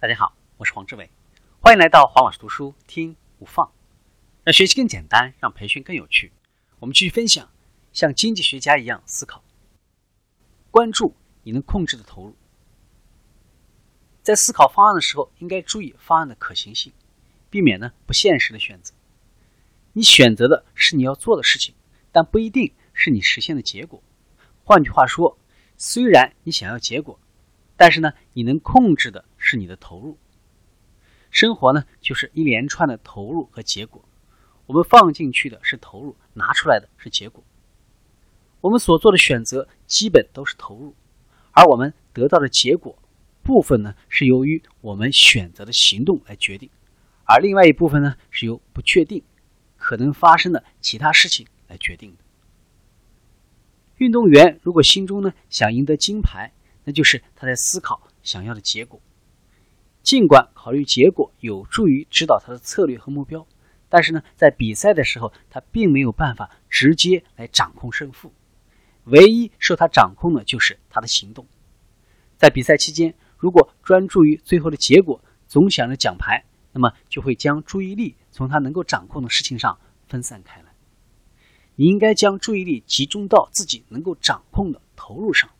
大家好，我是黄志伟，欢迎来到黄老师读书听无放，让学习更简单，让培训更有趣。我们继续分享，像经济学家一样思考，关注你能控制的投入。在思考方案的时候，应该注意方案的可行性，避免呢不现实的选择。你选择的是你要做的事情，但不一定是你实现的结果。换句话说，虽然你想要结果，但是呢，你能控制的是你的投入。生活呢，就是一连串的投入和结果。我们放进去的是投入，拿出来的是结果。我们所做的选择基本都是投入，而我们得到的结果部分呢，是由于我们选择的行动来决定，而另外一部分呢，是由不确定可能发生的其他事情来决定的。运动员如果心中呢想赢得金牌，那就是他在思考想要的结果，尽管考虑结果有助于指导他的策略和目标，但是呢，在比赛的时候，他并没有办法直接来掌控胜负，唯一受他掌控的就是他的行动。在比赛期间，如果专注于最后的结果，总想着奖牌，那么就会将注意力从他能够掌控的事情上分散开来。你应该将注意力集中到自己能够掌控的投入上。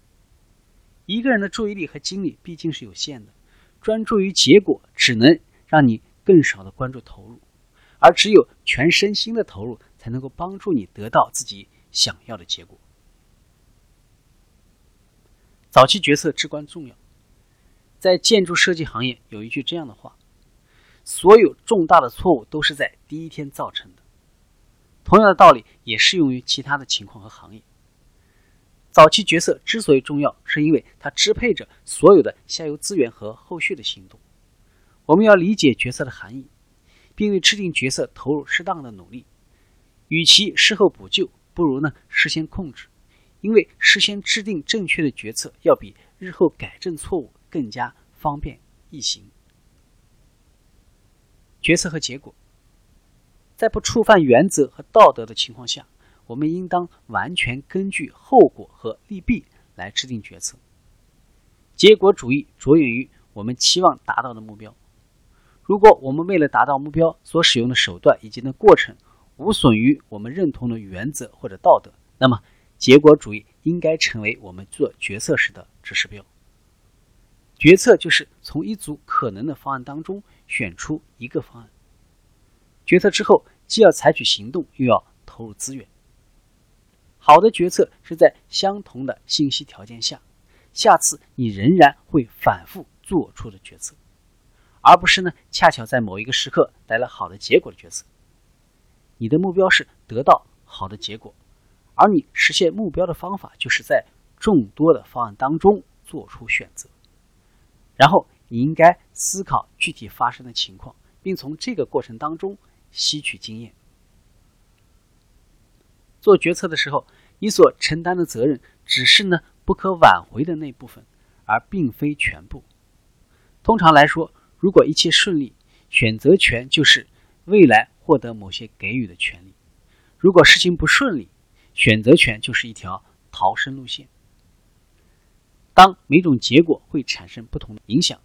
一个人的注意力和精力毕竟是有限的，专注于结果只能让你更少的关注投入，而只有全身心的投入，才能够帮助你得到自己想要的结果。早期决策至关重要，在建筑设计行业有一句这样的话：“所有重大的错误都是在第一天造成的。”同样的道理也适用于其他的情况和行业。早期决策之所以重要，是因为它支配着所有的下游资源和后续的行动。我们要理解决策的含义，并为制定决策投入适当的努力。与其事后补救，不如呢事先控制，因为事先制定正确的决策，要比日后改正错误更加方便易行。决策和结果，在不触犯原则和道德的情况下。我们应当完全根据后果和利弊来制定决策。结果主义着眼于我们期望达到的目标。如果我们为了达到目标所使用的手段以及的过程无损于我们认同的原则或者道德，那么结果主义应该成为我们做决策时的指示标。决策就是从一组可能的方案当中选出一个方案。决策之后，既要采取行动，又要投入资源。好的决策是在相同的信息条件下，下次你仍然会反复做出的决策，而不是呢恰巧在某一个时刻来了好的结果的决策。你的目标是得到好的结果，而你实现目标的方法就是在众多的方案当中做出选择，然后你应该思考具体发生的情况，并从这个过程当中吸取经验。做决策的时候，你所承担的责任只是呢不可挽回的那部分，而并非全部。通常来说，如果一切顺利，选择权就是未来获得某些给予的权利；如果事情不顺利，选择权就是一条逃生路线。当每种结果会产生不同的影响，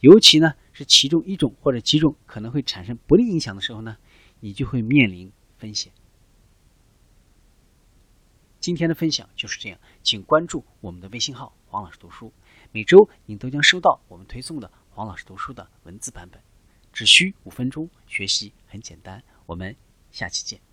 尤其呢是其中一种或者几种可能会产生不利影响的时候呢，你就会面临风险。今天的分享就是这样，请关注我们的微信号“黄老师读书”，每周您都将收到我们推送的黄老师读书的文字版本，只需五分钟，学习很简单。我们下期见。